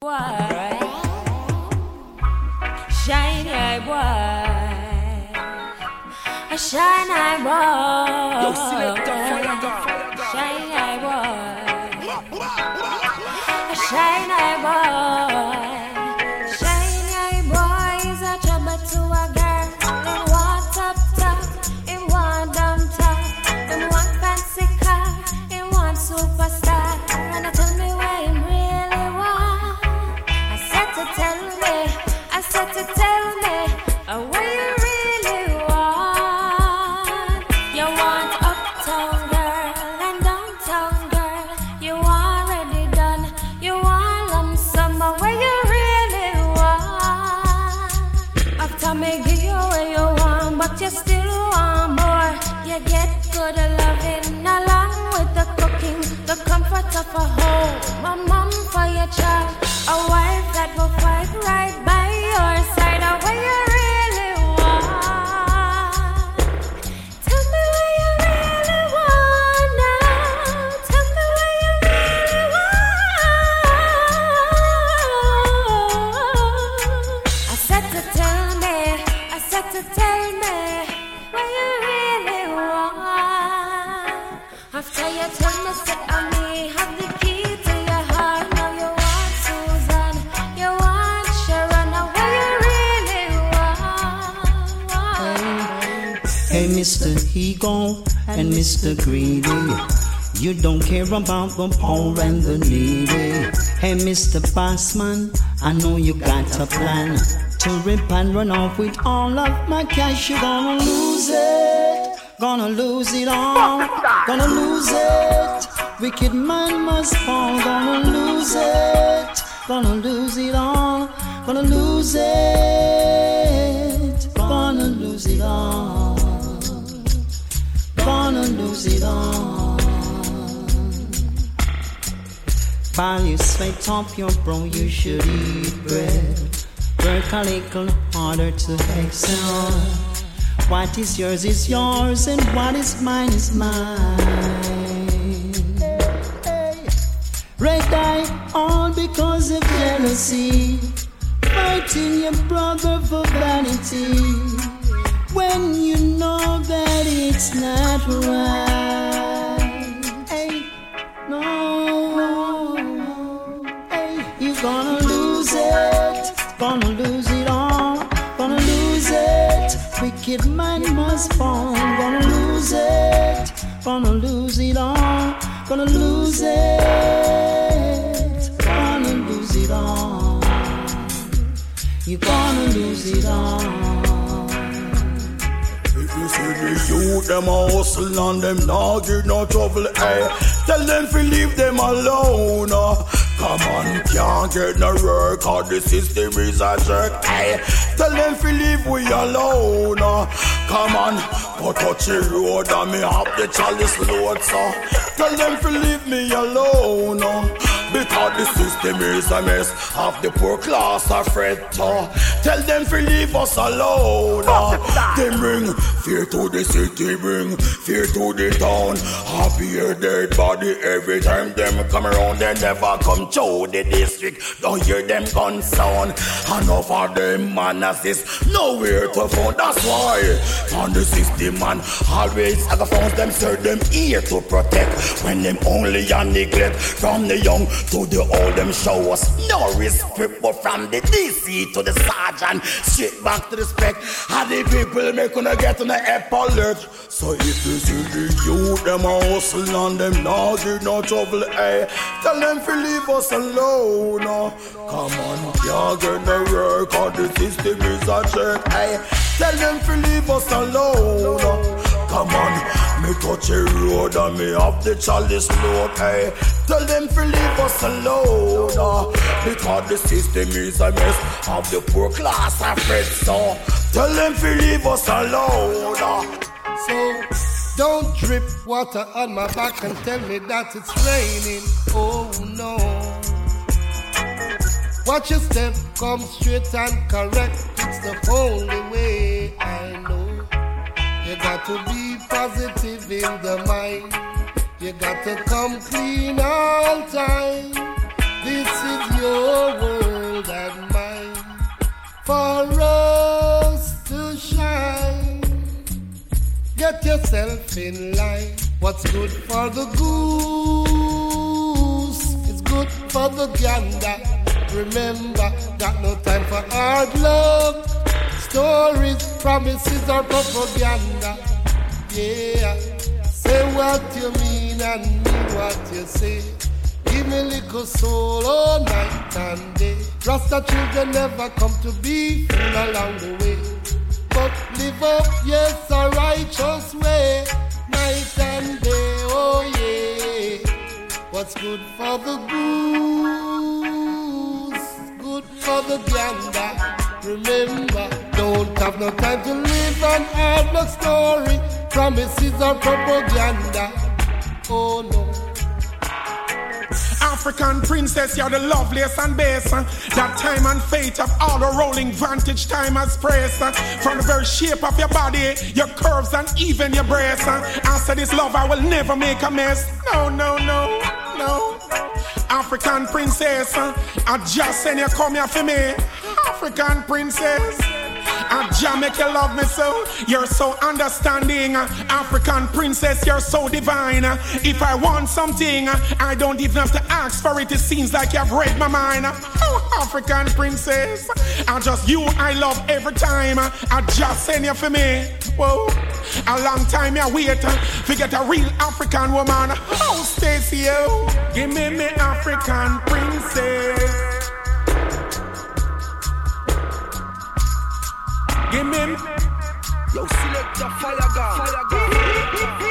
boy. Shiny eye boy. A shiny eye boy. Yo, selector, fire gun, fire gun. Eye boy. A a wife that will fight right by your side. You really want. Tell me you really want now. Tell me you really want. I said to tell me, I said to tell me Hey, Mr. Ego and Mr. Greedy. You don't care about the poor and the needy. Hey, Mr. Bossman, I know you got a plan to rip and run off with all of my cash. You're gonna lose it, gonna lose it all, gonna lose it. Wicked man must fall, gonna lose it, gonna lose it all, gonna lose it, While you sweat off your brow, you should eat bread. Work a little harder to excel. What is yours is yours, and what is mine is mine. Red eye, all because of jealousy. Fighting your brother for vanity when you know that it's not right. Wicked man must fall, gonna lose it, gonna lose it all, gonna lose it, gonna lose it all. You're gonna lose it all. If you see the youth, them a hustle and them not give no trouble, eh. Tell them to leave them alone, uh. Come on, can't get no work, or the system is a jerk, eh. Tell them to leave we alone, uh. Come on, go touch the road and me have the chalice load, so. Tell them to leave me alone, uh. Because the system is a mess. Half the poor class are fret uh. Tell them to leave us alone uh. They bring fear to the city Bring fear to the town. Happy a dead body Every time them come around. They never come to the district. Don't hear them gun sound. Enough of them manners is nowhere to find. That's why on the system man Always have a phones them serve them here to protect. When them only a neglect From the young to the old them show us no respect But from the DC to the sergeant Straight back to the spec How the people make gonna get on the alert So if you see the youth them a hustle and them not give no trouble eh Tell them to leave us alone uh. Come on get no work Or the system is a check eh Tell them to leave us alone uh. Touch a road and me have the chalice load, hey. Tell them to leave us alone, uh, because the system is a mess. Of the poor class I fret so. Tell them to leave us alone. Uh. So don't drip water on my back and tell me that it's raining. Oh no. Watch your step, come straight and correct. to be positive in the mind. You got to come clean all time. This is your world and mine. For us to shine, get yourself in line. What's good for the goose is good for the gander. Remember, got no time for hard love. Stories, promises, or propaganda. Yeah, say what you mean and mean what you say. Give me little soul all night and day. Rasta children never come to be fool along the way. But live up, yes, a righteous way. Night and day, oh yeah. What's good for the goose, good for the gander. Remember, don't have no time to live and have no story. Promises or propaganda. Oh no. African princess, you're the loveliest and best. That time and fate of all the rolling vantage time has praised. Uh. From the very shape of your body, your curves and even your breasts. Uh. After this love, I will never make a mess. No, no, no, no. African princess. I just send you come here for me. African princess. And Jah make you love me so. You're so understanding. African princess, you're so divine. If I want something, I don't even have to ask for it. It seems like you've read my mind. Oh, African princess. I just you I love every time. I just send you for me. Whoa. A long time I wait to get a real African woman. Oh, Stacy, give me me African princess. Give me. Yo, select the fire gun. Fire gun.